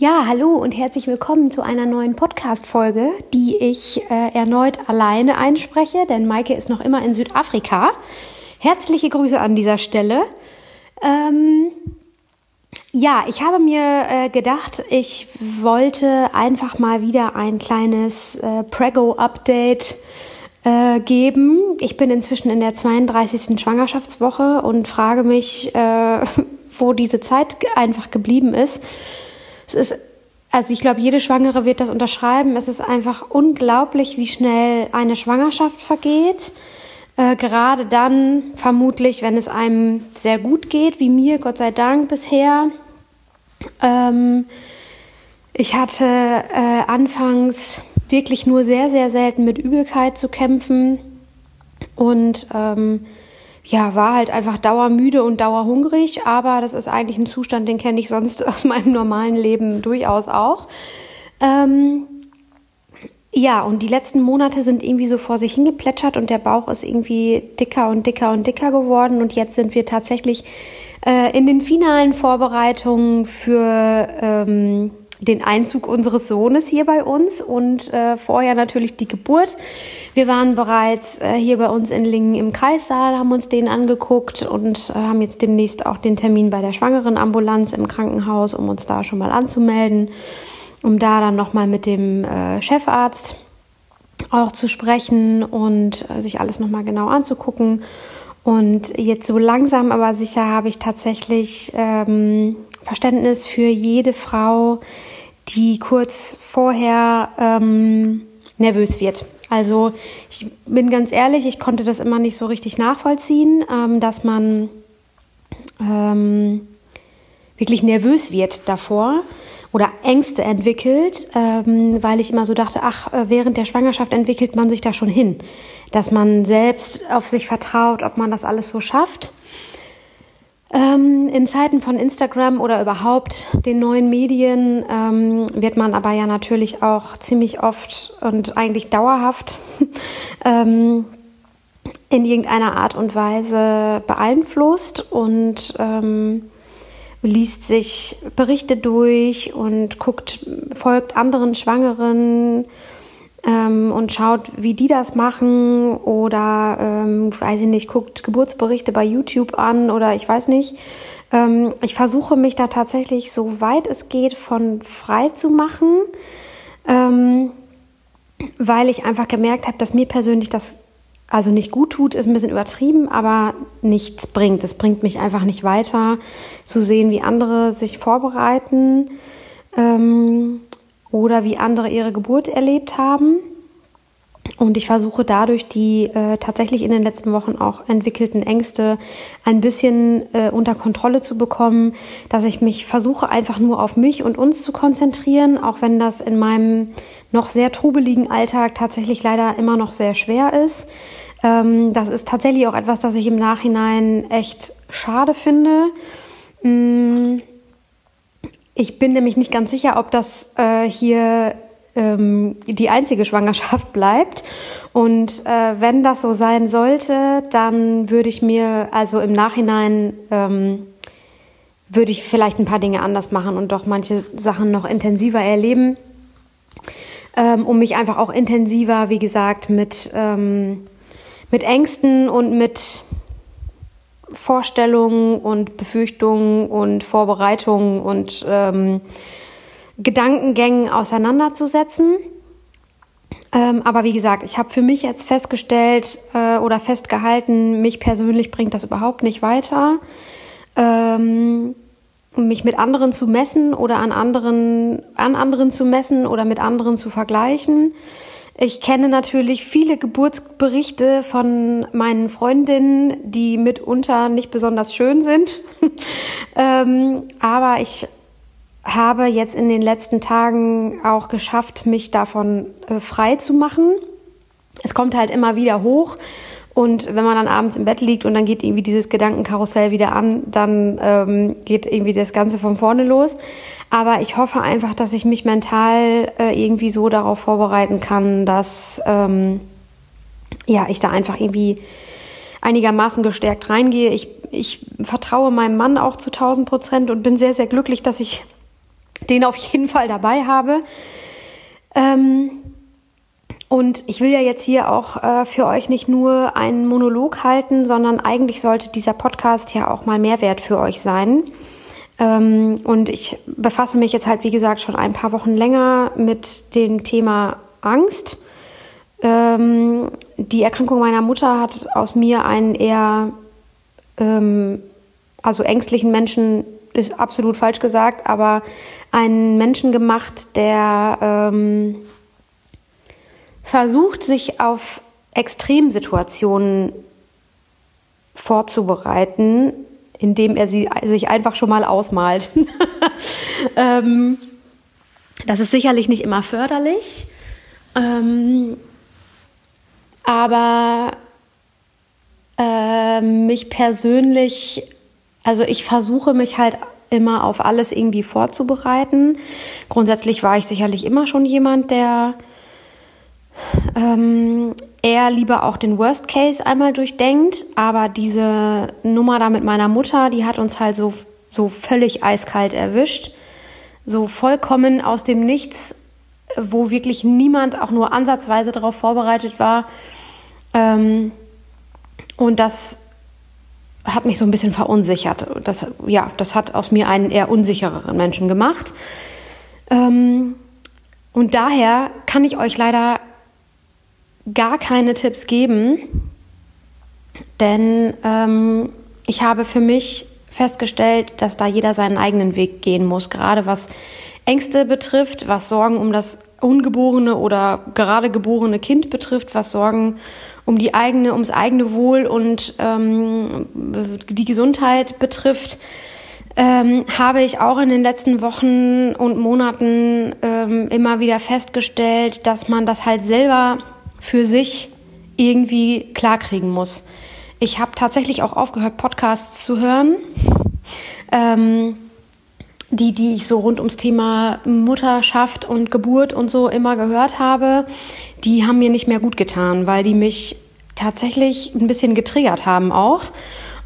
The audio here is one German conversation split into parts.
Ja, hallo und herzlich willkommen zu einer neuen Podcast-Folge, die ich äh, erneut alleine einspreche, denn Maike ist noch immer in Südafrika. Herzliche Grüße an dieser Stelle. Ähm, ja, ich habe mir äh, gedacht, ich wollte einfach mal wieder ein kleines äh, Prego-Update äh, geben. Ich bin inzwischen in der 32. Schwangerschaftswoche und frage mich, äh, wo diese Zeit einfach geblieben ist. Es ist, also ich glaube, jede Schwangere wird das unterschreiben. Es ist einfach unglaublich, wie schnell eine Schwangerschaft vergeht. Äh, gerade dann vermutlich, wenn es einem sehr gut geht, wie mir, Gott sei Dank bisher. Ähm, ich hatte äh, anfangs wirklich nur sehr, sehr selten mit Übelkeit zu kämpfen und ähm, ja, war halt einfach dauermüde und dauerhungrig, aber das ist eigentlich ein Zustand, den kenne ich sonst aus meinem normalen Leben durchaus auch. Ähm, ja, und die letzten Monate sind irgendwie so vor sich hingeplätschert und der Bauch ist irgendwie dicker und dicker und dicker geworden und jetzt sind wir tatsächlich äh, in den finalen Vorbereitungen für ähm, den Einzug unseres Sohnes hier bei uns und äh, vorher natürlich die Geburt. Wir waren bereits äh, hier bei uns in Lingen im Kreissaal, haben uns den angeguckt und äh, haben jetzt demnächst auch den Termin bei der Schwangerenambulanz im Krankenhaus, um uns da schon mal anzumelden, um da dann nochmal mit dem äh, Chefarzt auch zu sprechen und äh, sich alles nochmal genau anzugucken. Und jetzt so langsam aber sicher habe ich tatsächlich ähm, Verständnis für jede Frau, die kurz vorher ähm, nervös wird. Also ich bin ganz ehrlich, ich konnte das immer nicht so richtig nachvollziehen, ähm, dass man ähm, wirklich nervös wird davor oder Ängste entwickelt, ähm, weil ich immer so dachte, ach, äh, während der Schwangerschaft entwickelt man sich da schon hin, dass man selbst auf sich vertraut, ob man das alles so schafft. Ähm, in Zeiten von Instagram oder überhaupt den neuen Medien ähm, wird man aber ja natürlich auch ziemlich oft und eigentlich dauerhaft ähm, in irgendeiner Art und Weise beeinflusst und ähm, liest sich Berichte durch und guckt, folgt anderen Schwangeren ähm, und schaut, wie die das machen oder, ähm, weiß ich nicht, guckt Geburtsberichte bei YouTube an oder ich weiß nicht. Ähm, ich versuche mich da tatsächlich so weit es geht von frei zu machen, ähm, weil ich einfach gemerkt habe, dass mir persönlich das also nicht gut tut, ist ein bisschen übertrieben, aber nichts bringt. Es bringt mich einfach nicht weiter zu sehen, wie andere sich vorbereiten. Ähm, oder wie andere ihre Geburt erlebt haben. Und ich versuche dadurch die äh, tatsächlich in den letzten Wochen auch entwickelten Ängste ein bisschen äh, unter Kontrolle zu bekommen, dass ich mich versuche einfach nur auf mich und uns zu konzentrieren, auch wenn das in meinem noch sehr trubeligen Alltag tatsächlich leider immer noch sehr schwer ist. Ähm, das ist tatsächlich auch etwas, das ich im Nachhinein echt schade finde. Mm ich bin nämlich nicht ganz sicher, ob das äh, hier ähm, die einzige Schwangerschaft bleibt. Und äh, wenn das so sein sollte, dann würde ich mir also im Nachhinein ähm, würde ich vielleicht ein paar Dinge anders machen und doch manche Sachen noch intensiver erleben, ähm, um mich einfach auch intensiver, wie gesagt, mit, ähm, mit Ängsten und mit Vorstellungen und Befürchtungen und Vorbereitungen und ähm, Gedankengängen auseinanderzusetzen. Ähm, aber wie gesagt, ich habe für mich jetzt festgestellt äh, oder festgehalten, mich persönlich bringt das überhaupt nicht weiter. Ähm, mich mit anderen zu messen oder an anderen, an anderen zu messen oder mit anderen zu vergleichen. Ich kenne natürlich viele Geburtsberichte von meinen Freundinnen, die mitunter nicht besonders schön sind. ähm, aber ich habe jetzt in den letzten Tagen auch geschafft, mich davon äh, frei zu machen. Es kommt halt immer wieder hoch. Und wenn man dann abends im Bett liegt und dann geht irgendwie dieses Gedankenkarussell wieder an, dann ähm, geht irgendwie das Ganze von vorne los. Aber ich hoffe einfach, dass ich mich mental äh, irgendwie so darauf vorbereiten kann, dass ähm, ja, ich da einfach irgendwie einigermaßen gestärkt reingehe. Ich, ich vertraue meinem Mann auch zu 1000 Prozent und bin sehr, sehr glücklich, dass ich den auf jeden Fall dabei habe. Ähm, und ich will ja jetzt hier auch äh, für euch nicht nur einen Monolog halten, sondern eigentlich sollte dieser Podcast ja auch mal Mehrwert für euch sein. Ähm, und ich befasse mich jetzt halt, wie gesagt, schon ein paar Wochen länger mit dem Thema Angst. Ähm, die Erkrankung meiner Mutter hat aus mir einen eher, ähm, also ängstlichen Menschen, ist absolut falsch gesagt, aber einen Menschen gemacht, der ähm, versucht, sich auf Extremsituationen vorzubereiten, indem er sie sich einfach schon mal ausmalt. ähm, das ist sicherlich nicht immer förderlich, ähm, aber äh, mich persönlich, also ich versuche mich halt immer auf alles irgendwie vorzubereiten. Grundsätzlich war ich sicherlich immer schon jemand, der ähm, er lieber auch den Worst Case einmal durchdenkt, aber diese Nummer da mit meiner Mutter, die hat uns halt so, so völlig eiskalt erwischt, so vollkommen aus dem Nichts, wo wirklich niemand auch nur ansatzweise darauf vorbereitet war. Ähm, und das hat mich so ein bisschen verunsichert. Das, ja, das hat aus mir einen eher unsichereren Menschen gemacht. Ähm, und daher kann ich euch leider gar keine Tipps geben, denn ähm, ich habe für mich festgestellt, dass da jeder seinen eigenen Weg gehen muss, gerade was Ängste betrifft, was Sorgen um das ungeborene oder gerade geborene Kind betrifft, was Sorgen um die eigene, ums eigene Wohl und ähm, die Gesundheit betrifft, ähm, habe ich auch in den letzten Wochen und Monaten ähm, immer wieder festgestellt, dass man das halt selber für sich irgendwie klarkriegen muss. Ich habe tatsächlich auch aufgehört, Podcasts zu hören, ähm, die, die ich so rund ums Thema Mutterschaft und Geburt und so immer gehört habe. Die haben mir nicht mehr gut getan, weil die mich tatsächlich ein bisschen getriggert haben auch.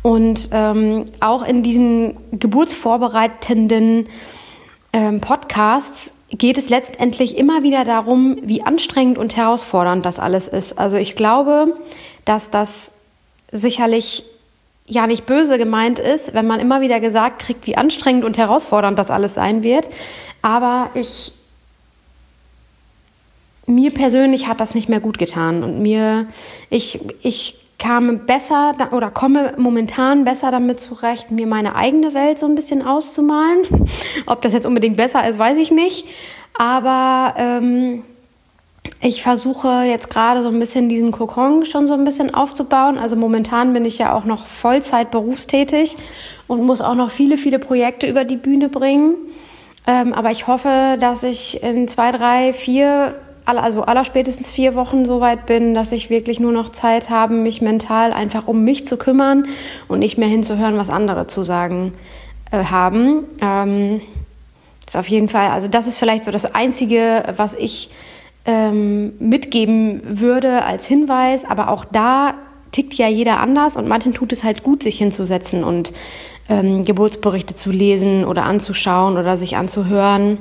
Und ähm, auch in diesen geburtsvorbereitenden ähm, Podcasts geht es letztendlich immer wieder darum, wie anstrengend und herausfordernd das alles ist. Also ich glaube, dass das sicherlich ja nicht böse gemeint ist, wenn man immer wieder gesagt kriegt, wie anstrengend und herausfordernd das alles sein wird. Aber ich, mir persönlich hat das nicht mehr gut getan und mir, ich, ich kam besser oder komme momentan besser damit zurecht, mir meine eigene Welt so ein bisschen auszumalen. Ob das jetzt unbedingt besser ist, weiß ich nicht. Aber ähm, ich versuche jetzt gerade so ein bisschen diesen Kokon schon so ein bisschen aufzubauen. Also momentan bin ich ja auch noch Vollzeit berufstätig und muss auch noch viele, viele Projekte über die Bühne bringen. Ähm, aber ich hoffe, dass ich in zwei, drei, vier also aller spätestens vier Wochen so weit bin, dass ich wirklich nur noch Zeit habe, mich mental einfach um mich zu kümmern und nicht mehr hinzuhören, was andere zu sagen äh, haben. Ähm, ist auf jeden Fall, also das ist vielleicht so das Einzige, was ich ähm, mitgeben würde als Hinweis, aber auch da tickt ja jeder anders und manchen tut es halt gut, sich hinzusetzen und ähm, Geburtsberichte zu lesen oder anzuschauen oder sich anzuhören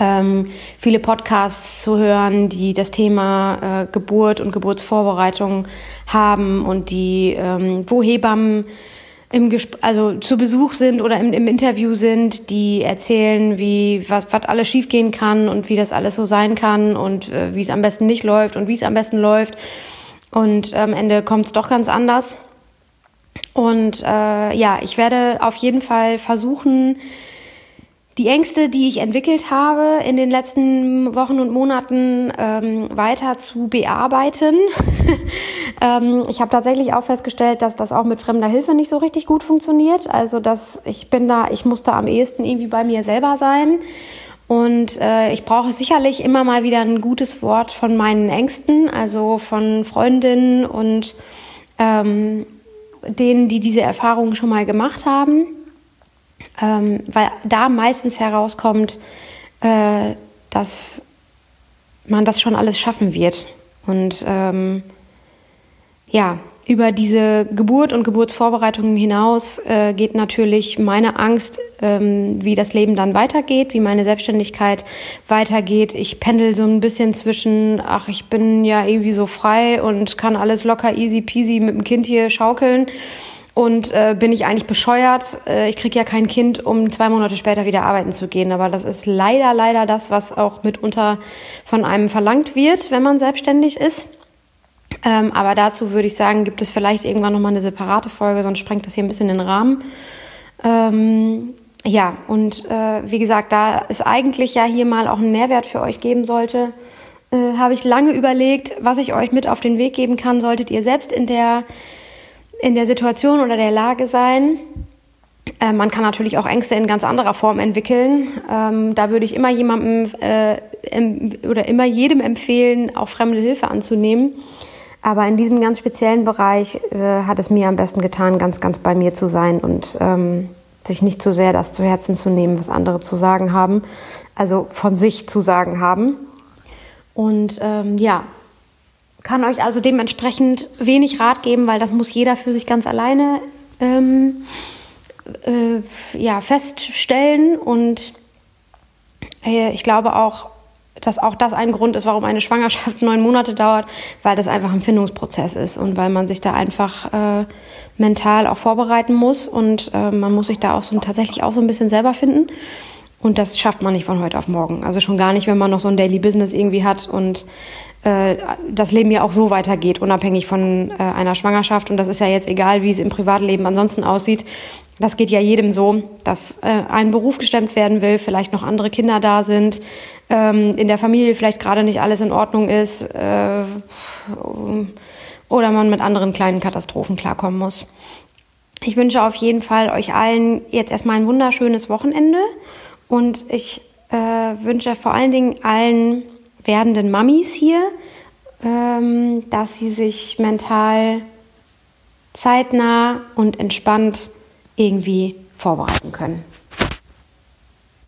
ähm, viele Podcasts zu hören, die das Thema äh, Geburt und Geburtsvorbereitung haben und die, ähm, wo Hebammen im Gesp also zu Besuch sind oder im, im Interview sind, die erzählen, wie was, was alles schiefgehen kann und wie das alles so sein kann und äh, wie es am besten nicht läuft und wie es am besten läuft. Und am Ende kommt es doch ganz anders. Und äh, ja, ich werde auf jeden Fall versuchen, die Ängste, die ich entwickelt habe in den letzten Wochen und Monaten ähm, weiter zu bearbeiten. ähm, ich habe tatsächlich auch festgestellt, dass das auch mit fremder Hilfe nicht so richtig gut funktioniert. Also dass ich bin da, ich muss da am ehesten irgendwie bei mir selber sein. Und äh, ich brauche sicherlich immer mal wieder ein gutes Wort von meinen Ängsten, also von Freundinnen und ähm, denen, die diese Erfahrungen schon mal gemacht haben ähm, weil da meistens herauskommt, äh, dass man das schon alles schaffen wird. Und ähm, ja, über diese Geburt und Geburtsvorbereitungen hinaus äh, geht natürlich meine Angst, ähm, wie das Leben dann weitergeht, wie meine Selbstständigkeit weitergeht. Ich pendel so ein bisschen zwischen, ach, ich bin ja irgendwie so frei und kann alles locker, easy peasy mit dem Kind hier schaukeln. Und äh, bin ich eigentlich bescheuert? Äh, ich kriege ja kein Kind, um zwei Monate später wieder arbeiten zu gehen. Aber das ist leider, leider das, was auch mitunter von einem verlangt wird, wenn man selbstständig ist. Ähm, aber dazu würde ich sagen, gibt es vielleicht irgendwann nochmal eine separate Folge, sonst sprengt das hier ein bisschen den Rahmen. Ähm, ja, und äh, wie gesagt, da es eigentlich ja hier mal auch einen Mehrwert für euch geben sollte, äh, habe ich lange überlegt, was ich euch mit auf den Weg geben kann, solltet ihr selbst in der, in der Situation oder der Lage sein. Äh, man kann natürlich auch Ängste in ganz anderer Form entwickeln. Ähm, da würde ich immer jemandem äh, oder immer jedem empfehlen, auch fremde Hilfe anzunehmen aber in diesem ganz speziellen Bereich äh, hat es mir am besten getan, ganz, ganz bei mir zu sein und ähm, sich nicht zu sehr das zu Herzen zu nehmen, was andere zu sagen haben, also von sich zu sagen haben. Und ähm, ja, kann euch also dementsprechend wenig Rat geben, weil das muss jeder für sich ganz alleine ähm, äh, ja, feststellen. Und äh, ich glaube auch, dass auch das ein Grund ist, warum eine Schwangerschaft neun Monate dauert, weil das einfach ein Findungsprozess ist und weil man sich da einfach äh, mental auch vorbereiten muss und äh, man muss sich da auch so tatsächlich auch so ein bisschen selber finden. Und das schafft man nicht von heute auf morgen. Also schon gar nicht, wenn man noch so ein Daily Business irgendwie hat und äh, das Leben ja auch so weitergeht, unabhängig von äh, einer Schwangerschaft. Und das ist ja jetzt egal, wie es im Privatleben ansonsten aussieht. Das geht ja jedem so, dass äh, ein Beruf gestemmt werden will, vielleicht noch andere Kinder da sind, ähm, in der Familie vielleicht gerade nicht alles in Ordnung ist äh, oder man mit anderen kleinen Katastrophen klarkommen muss. Ich wünsche auf jeden Fall euch allen jetzt erstmal ein wunderschönes Wochenende und ich äh, wünsche vor allen Dingen allen werdenden Mamis hier, ähm, dass sie sich mental zeitnah und entspannt irgendwie vorbereiten können.